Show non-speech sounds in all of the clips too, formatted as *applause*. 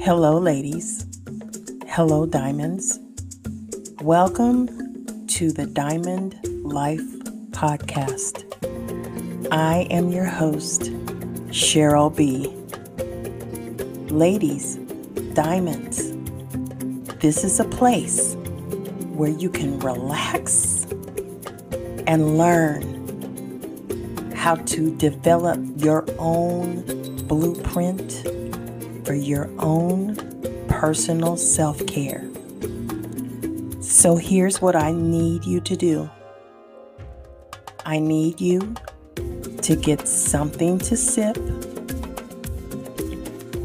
Hello, ladies. Hello, diamonds. Welcome to the Diamond Life Podcast. I am your host, Cheryl B. Ladies, diamonds, this is a place where you can relax and learn how to develop your own blueprint for your own personal self care. So here's what I need you to do I need you to get something to sip,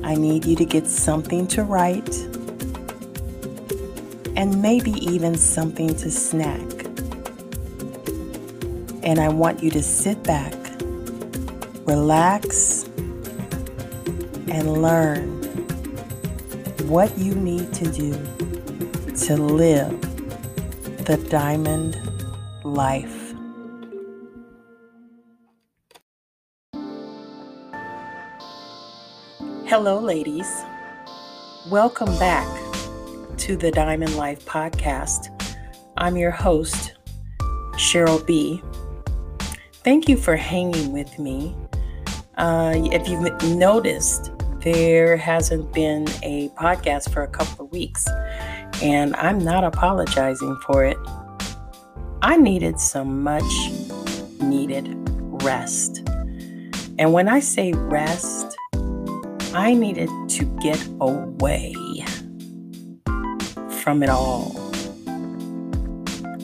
I need you to get something to write, and maybe even something to snack. And I want you to sit back, relax, and learn what you need to do to live the diamond life. Hello, ladies. Welcome back to the Diamond Life podcast. I'm your host, Cheryl B. Thank you for hanging with me. Uh, if you've noticed, there hasn't been a podcast for a couple of weeks, and I'm not apologizing for it. I needed some much needed rest. And when I say rest, I needed to get away from it all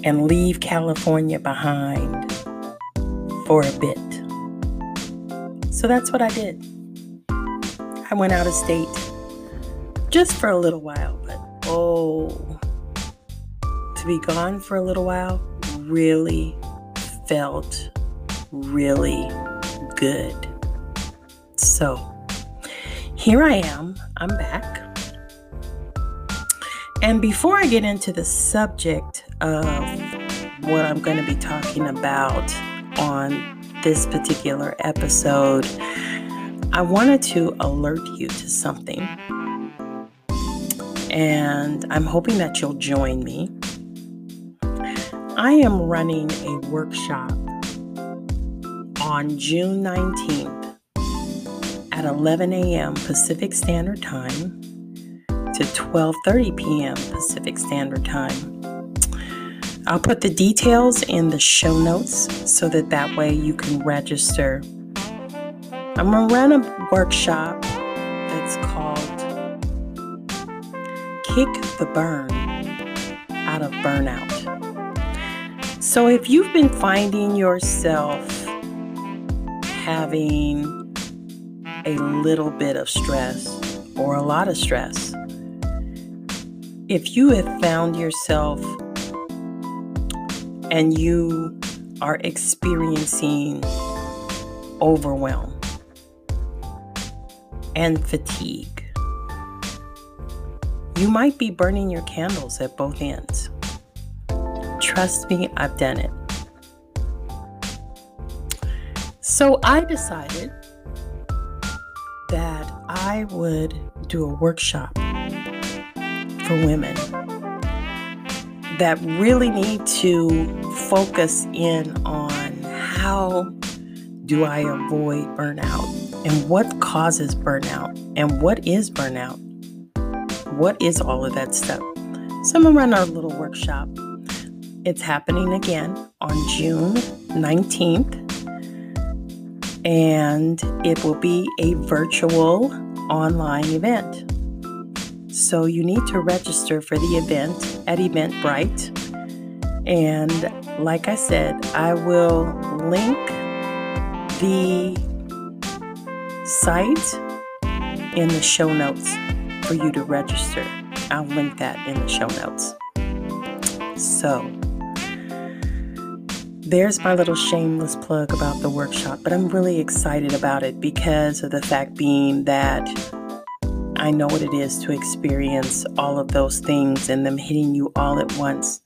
and leave California behind for a bit. So that's what I did. I went out of state just for a little while, but oh, to be gone for a little while really felt really good. So here I am, I'm back. And before I get into the subject of what I'm going to be talking about on this particular episode, I wanted to alert you to something. And I'm hoping that you'll join me. I am running a workshop on June 19th at 11 a.m. Pacific Standard Time to 12:30 p.m. Pacific Standard Time. I'll put the details in the show notes so that that way you can register I'm going to run a workshop that's called Kick the Burn Out of Burnout. So if you've been finding yourself having a little bit of stress or a lot of stress, if you have found yourself and you are experiencing overwhelm, and fatigue. You might be burning your candles at both ends. Trust me, I've done it. So I decided that I would do a workshop for women that really need to focus in on how do I avoid burnout? and what causes burnout and what is burnout. What is all of that stuff? So I'm gonna run our little workshop. It's happening again on June 19th, and it will be a virtual online event. So you need to register for the event at Eventbrite. And like I said, I will link the site in the show notes for you to register. I'll link that in the show notes. So, there's my little shameless plug about the workshop, but I'm really excited about it because of the fact being that I know what it is to experience all of those things and them hitting you all at once.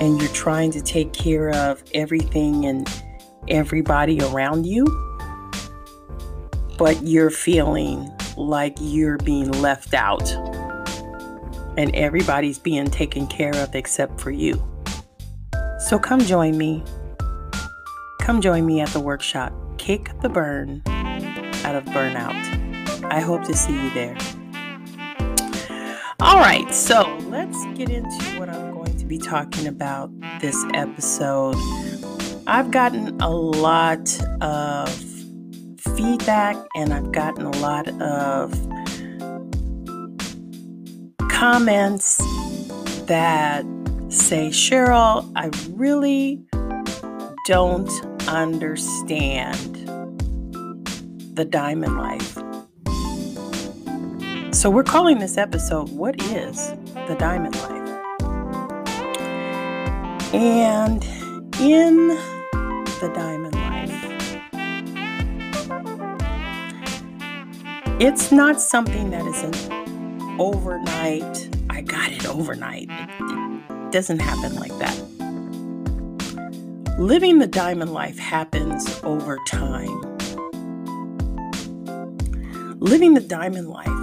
And you're trying to take care of everything and everybody around you but you're feeling like you're being left out and everybody's being taken care of except for you. So come join me. Come join me at the workshop. Kick the burn out of burnout. I hope to see you there. All right, so let's get into what I'm going to be talking about this episode. I've gotten a lot of feedback and I've gotten a lot of comments that say, Cheryl, I really don't understand the diamond life. So, we're calling this episode, What is the Diamond Life? And in the diamond life, it's not something that is an overnight, I got it overnight. It, doesn't happen like that. Living the diamond life happens over time. Living the diamond life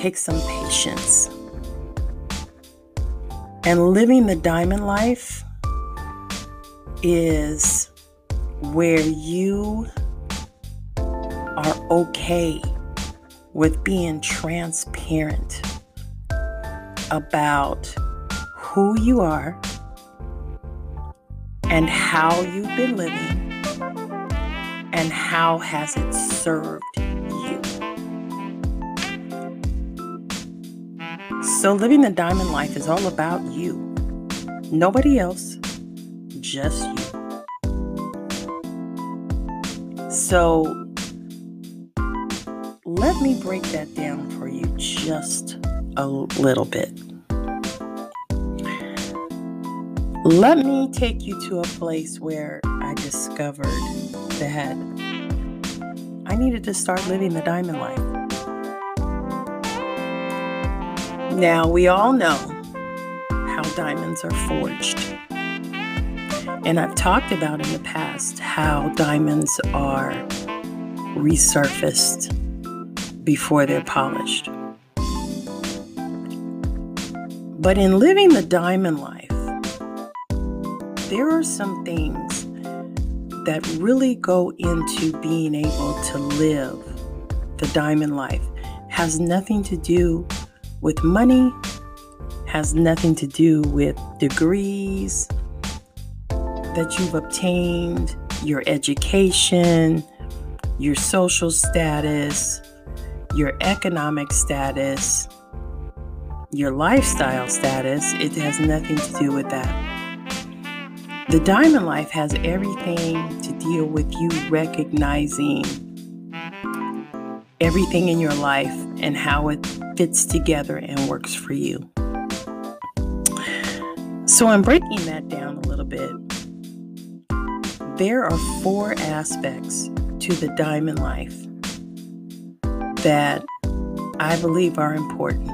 takes some patience. And living the diamond life is where you are okay with being transparent about who you are and how you've been living and how has it served So living the diamond life is all about you. Nobody else, just you. So let me break that down for you just a little bit. Let me take you to a place where I discovered that I needed to start living the diamond life. Now, we all know how diamonds are forged. And I've talked about in the past how diamonds are resurfaced before they're polished. But in living the diamond life, there are some things that really go into being able to live the diamond life. Has nothing to do with money, has nothing to do with degrees that you've obtained, your education, your social status, your economic status, your lifestyle status. It has nothing to do with that. The diamond life has everything to deal with you recognizing everything in your life and how it fits together and works for you. So I'm breaking that down a little bit. There are four aspects to the diamond life that I believe are important.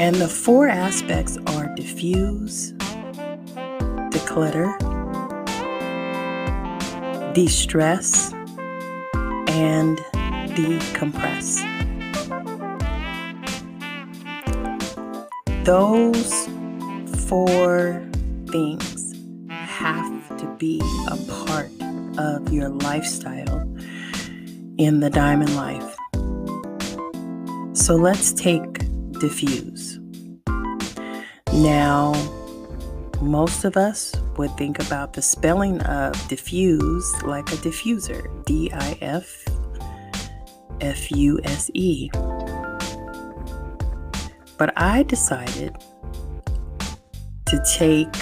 And the four aspects are diffuse, declutter, de-stress, and decompress. Those four things have to be a part of your lifestyle in the diamond life. So let's take diffuse. Now, most of us would think about the spelling of diffuse like a diffuser D I F F U S E. But I decided to take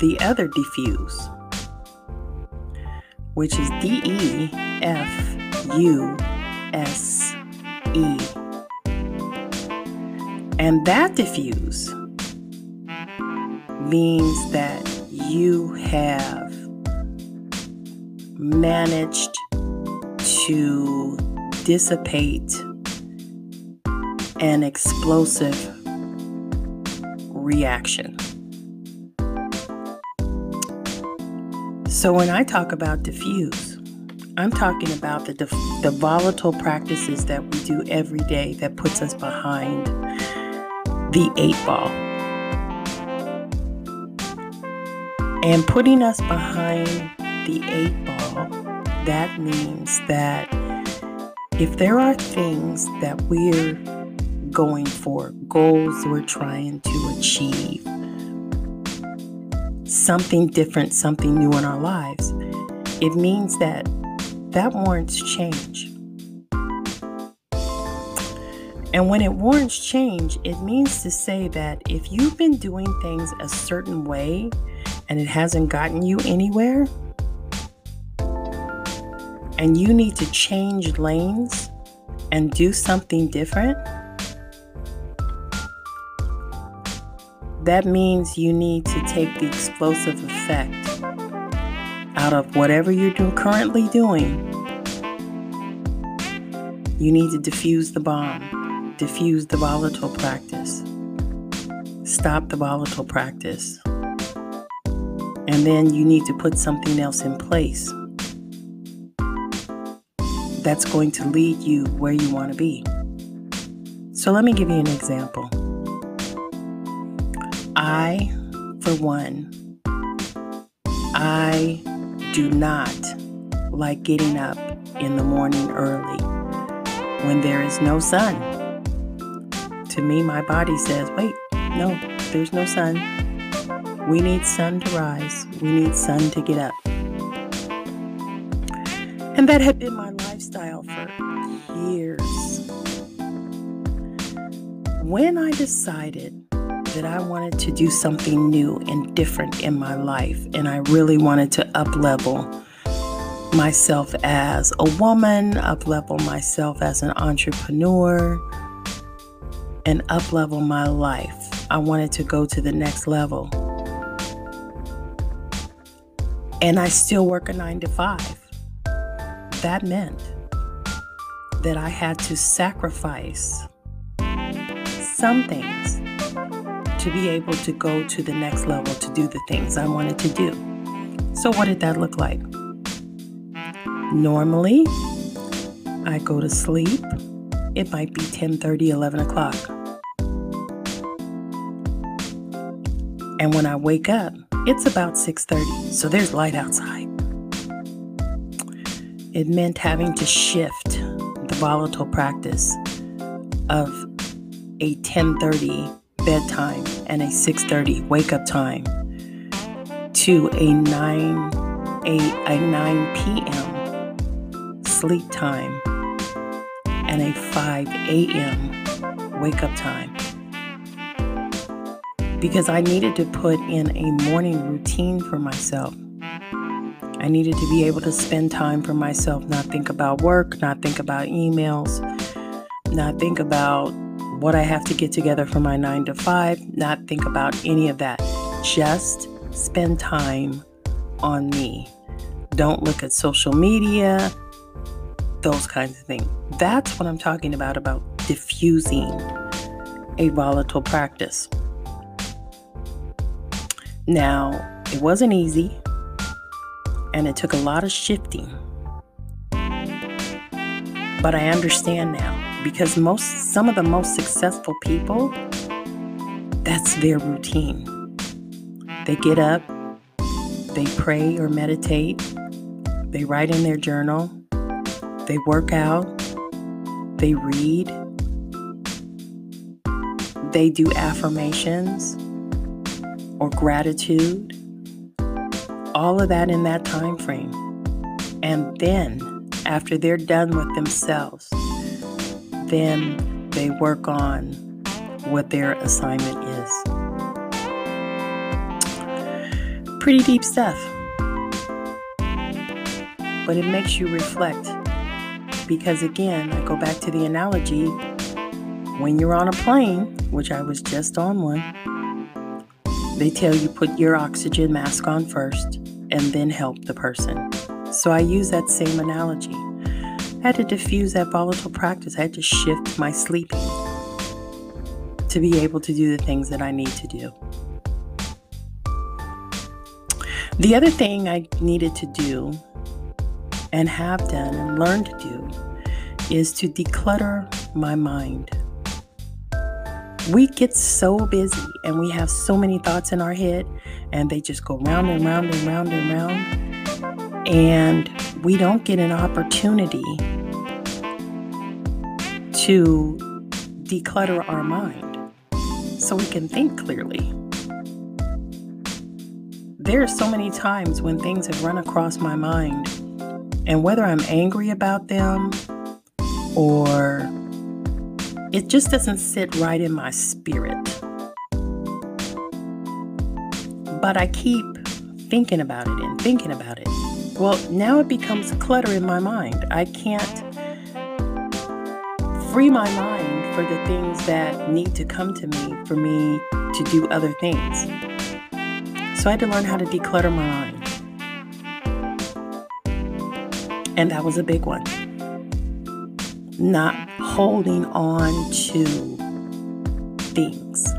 the other diffuse, which is D E F U S E. And that diffuse means that you have managed to dissipate an explosive reaction. So, when I talk about diffuse, I'm talking about the, the volatile practices that we do every day that puts us behind the eight ball. And putting us behind the eight ball, that means that if there are things that we're going for, goals we're trying to achieve, something different, something new in our lives, it means that that warrants change. And when it warrants change, it means to say that if you've been doing things a certain way and it hasn't gotten you anywhere, and you need to change lanes and do something different, that means you need to take the explosive effect out of whatever you're do- currently doing. You need to diffuse the bomb, diffuse the volatile practice, stop the volatile practice, and then you need to put something else in place that's going to lead you where you want to be. So let me give you an example. I, for one, I do not like getting up in the morning early when there is no sun. To me, my body says, wait, no, there's no sun. We need sun to rise, we need sun to get up. And that had been my lifestyle for years. When I decided that I wanted to do something new and different in my life, and I really wanted to up level myself as a woman, up level myself as an entrepreneur, and up level my life. I wanted to go to the next level. And I still work a nine to five. That meant that I had to sacrifice some things to be able to go to the next level to do the things I wanted to do. So, what did that look like? Normally, I go to sleep. It might be 10 30, 11 o'clock. And when I wake up, it's about 6:30. So there's light outside. It meant having to shift the volatile practice of a 10:30 bedtime and a 6:30 wake up time to a 9 a, a 9 p.m. sleep time and a 5 a.m. wake up time because I needed to put in a morning routine for myself. I needed to be able to spend time for myself, not think about work, not think about emails, not think about what I have to get together for my nine to five, not think about any of that. Just spend time on me. Don't look at social media, those kinds of things. That's what I'm talking about about diffusing a volatile practice. Now, it wasn't easy and it took a lot of shifting. But I understand now because most some of the most successful people that's their routine. They get up, they pray or meditate, they write in their journal, they work out, they read, they do affirmations or gratitude. All of that in that time frame. And then after they're done with themselves, then they work on what their assignment is. Pretty deep stuff. But it makes you reflect. Because again, I go back to the analogy when you're on a plane, which I was just on one, they tell you put your oxygen mask on first and then help the person. So I use that same analogy. I had to diffuse that volatile practice. I had to shift my sleeping to be able to do the things that I need to do. The other thing I needed to do and have done and learned to do is to declutter my mind. We get so busy and we have so many thoughts in our head, and they just go round and round and round and round. And we don't get an opportunity to declutter our mind so we can think clearly. There are so many times when things have run across my mind, and whether I'm angry about them or it just doesn't sit right in my spirit. But I keep thinking about it and thinking about it. Well, now it becomes clutter in my mind. I can't free my mind for the things that need to come to me for me to do other things. So I had to learn how to declutter my mind. And that was a big one. Not holding on to things.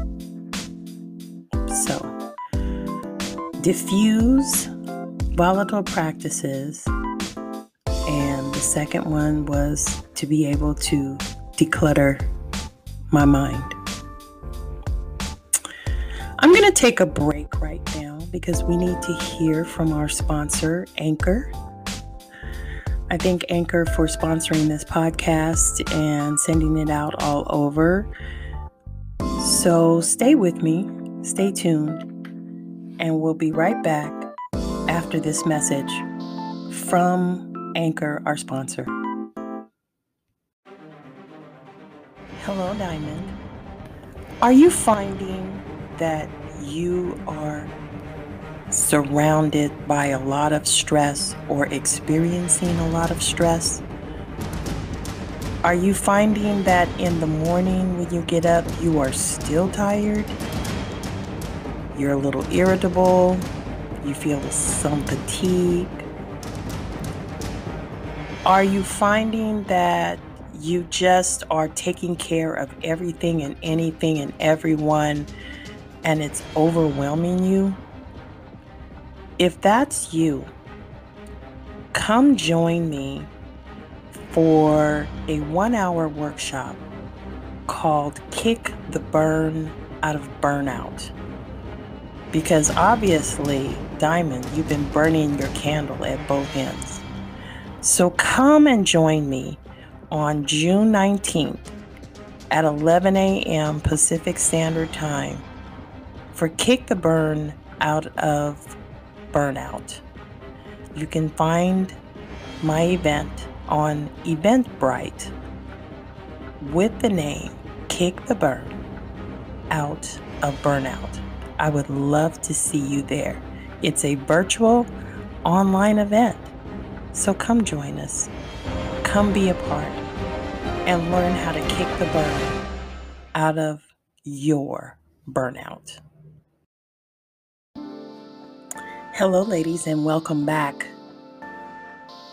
Diffuse volatile practices. And the second one was to be able to declutter my mind. I'm going to take a break right now because we need to hear from our sponsor, Anchor. I thank Anchor for sponsoring this podcast and sending it out all over. So stay with me, stay tuned, and we'll be right back after this message from Anchor, our sponsor. Hello, Diamond. Are you finding that you are surrounded by a lot of stress or experiencing a lot of stress? Are you finding that in the morning when you get up, you are still tired? You're a little irritable? You feel some fatigue? Are you finding that you just are taking care of everything and anything and everyone and it's overwhelming you? If that's you, come join me for a one hour workshop called Kick the Burn Out of Burnout. Because obviously, Diamond, you've been burning your candle at both ends. So come and join me on June 19th at 11 a.m. Pacific Standard Time for Kick the Burn Out of Burnout. You can find my event on Eventbrite with the name Kick the Burn Out of Burnout. I would love to see you there. It's a virtual online event. So come join us. Come be a part and learn how to kick the burn out of your burnout. Hello, ladies, and welcome back.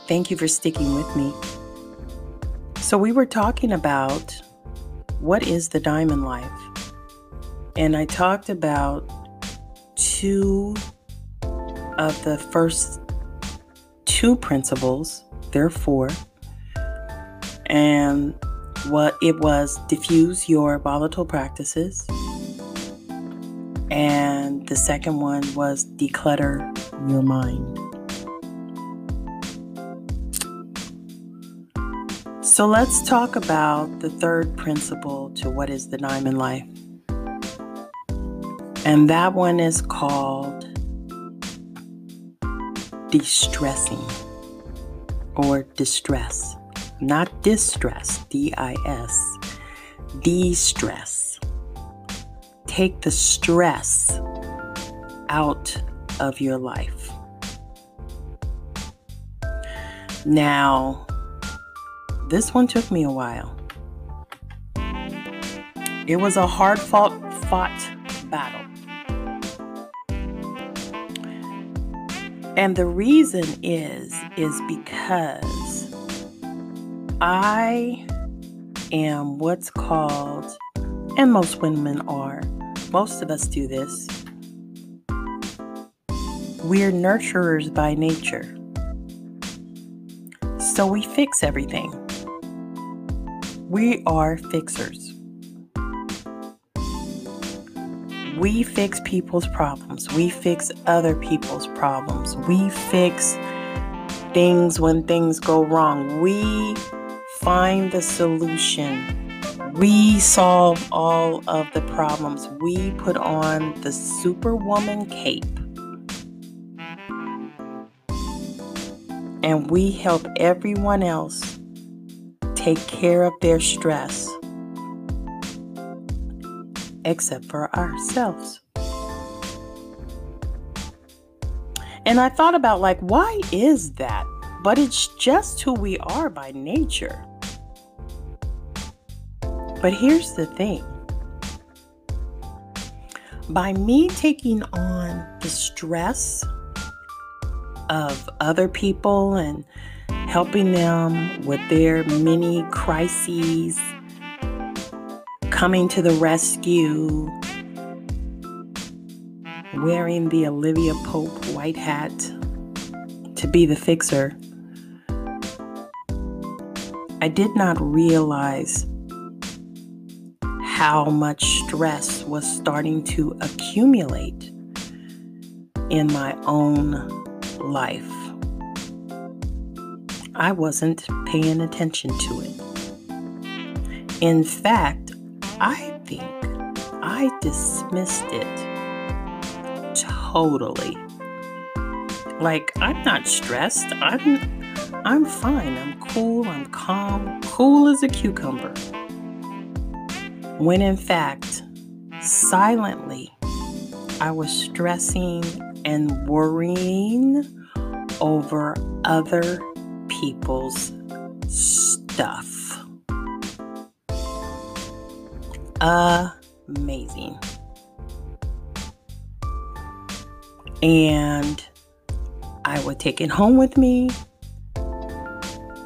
Thank you for sticking with me. So, we were talking about what is the diamond life, and I talked about two of the first two principles, there are four, and what it was diffuse your volatile practices and the second one was declutter your mind. So let's talk about the third principle to what is the diamond life. And that one is called distressing or distress. Not distress, D I S. De-stress take the stress out of your life. Now, this one took me a while. It was a hard fought, fought battle. And the reason is is because I am what's called and most women are most of us do this. We're nurturers by nature. So we fix everything. We are fixers. We fix people's problems. We fix other people's problems. We fix things when things go wrong. We find the solution. We solve all of the problems. We put on the superwoman cape. And we help everyone else take care of their stress except for ourselves. And I thought about, like, why is that? But it's just who we are by nature. But here's the thing by me taking on the stress of other people and helping them with their mini crises coming to the rescue, wearing the Olivia Pope white hat to be the fixer, I did not realize how much stress was starting to accumulate in my own life. I wasn't paying attention to it. In fact, I think I dismissed it totally. Like I'm not stressed. I'm I'm fine. I'm cool. I'm calm. Cool as a cucumber. When in fact, silently, I was stressing and worrying over other people's stuff. Amazing. And I would take it home with me.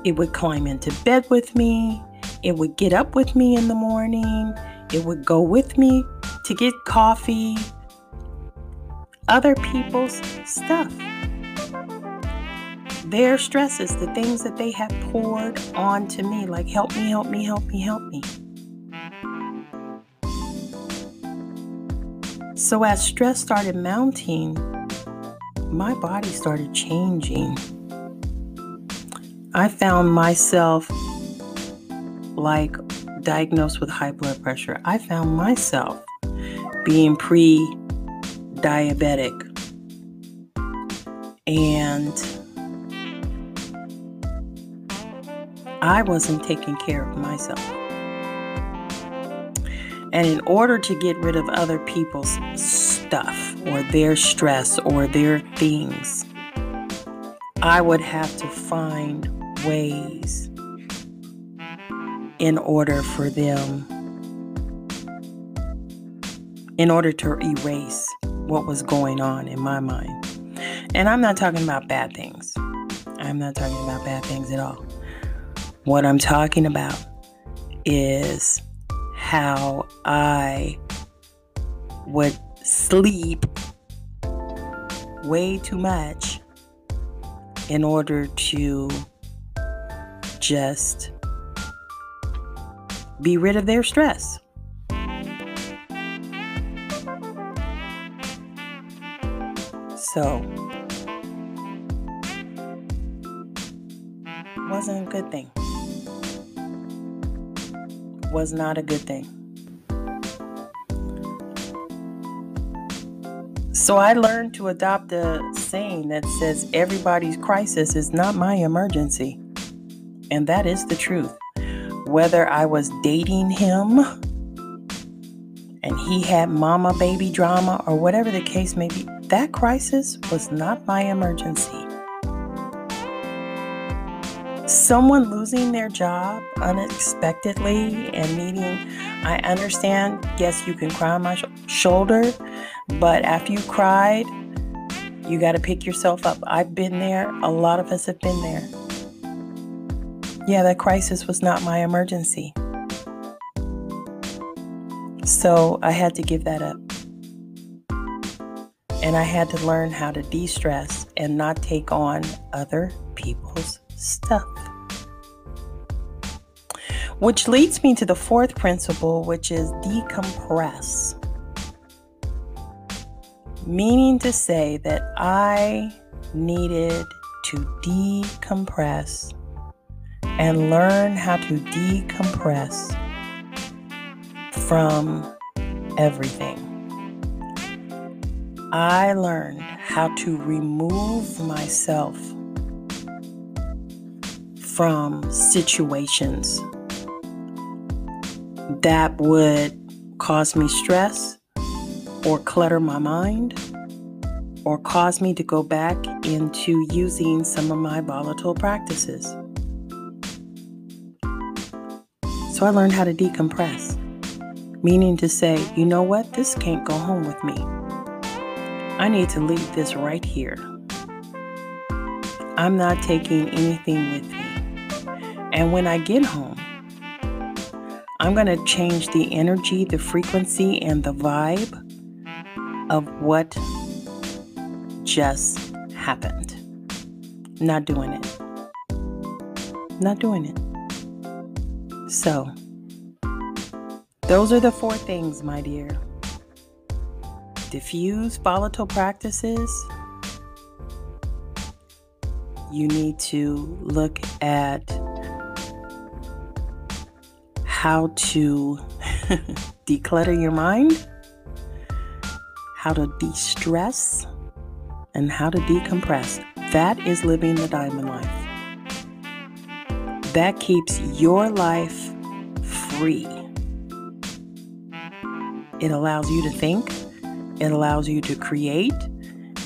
It would climb into bed with me. It would get up with me in the morning. It would go with me to get coffee. Other people's stuff. Their stresses, the things that they have poured onto me, like help me, help me, help me, help me. So, as stress started mounting, my body started changing. I found myself like diagnosed with high blood pressure. I found myself being pre diabetic. And I wasn't taking care of myself. And in order to get rid of other people's stuff or their stress or their things, I would have to find ways in order for them, in order to erase what was going on in my mind. And I'm not talking about bad things. I'm not talking about bad things at all. What I'm talking about is how I would sleep way too much in order to just be rid of their stress. So, wasn't a good thing was not a good thing. So I learned to adopt a saying that says, Everybody's crisis is not my emergency. And that is the truth. Whether I was dating him and he had mama baby drama or whatever the case may be, that crisis was not my emergency someone losing their job unexpectedly and needing, I understand, yes, you can cry on my sh- shoulder, but after you cried, you got to pick yourself up. I've been there. A lot of us have been there. Yeah, that crisis was not my emergency. So I had to give that up. And I had to learn how to de stress and not take on other people's stuff. Which leads me to the fourth principle, which is decompress. Meaning to say that I needed to decompress and learn how to decompress from everything. I learned how to remove myself from situations that would cause me stress or clutter my mind or cause me to go back into using some of my volatile practices. So I learned how to decompress, meaning to say, you know what, this can't go home with me. I need to leave this right here. I'm not taking anything with me. And when I get home, I'm going to change the energy, the frequency, and the vibe of what just happened. Not doing it. Not doing it. So, those are the four things, my dear diffuse volatile practices, you need to look at how to *laughs* declutter your mind, how to de stress, and how to decompress. That is living the diamond life. That keeps your life free. It allows you to think it allows you to create.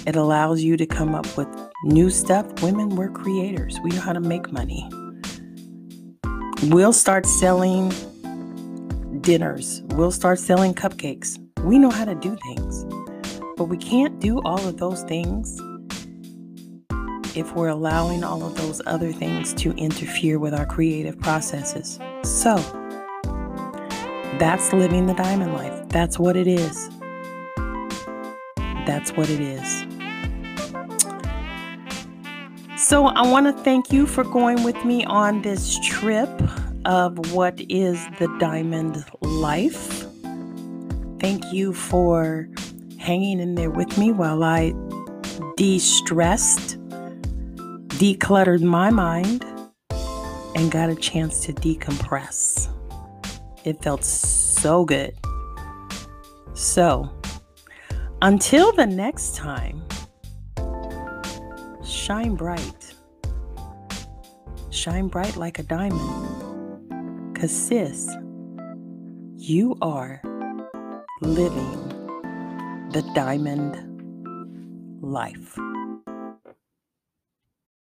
It allows you to come up with new stuff. Women, we're creators. We know how to make money. We'll start selling dinners. We'll start selling cupcakes. We know how to do things. But we can't do all of those things if we're allowing all of those other things to interfere with our creative processes. So, that's living the diamond life. That's what it is that's what it is. So, I want to thank you for going with me on this trip of what is the diamond life. Thank you for hanging in there with me while I de stressed, decluttered my mind, and got a chance to decompress. It felt so good. So, until the next time, shine bright. Shine bright like a diamond. Because, sis, you are living the diamond life.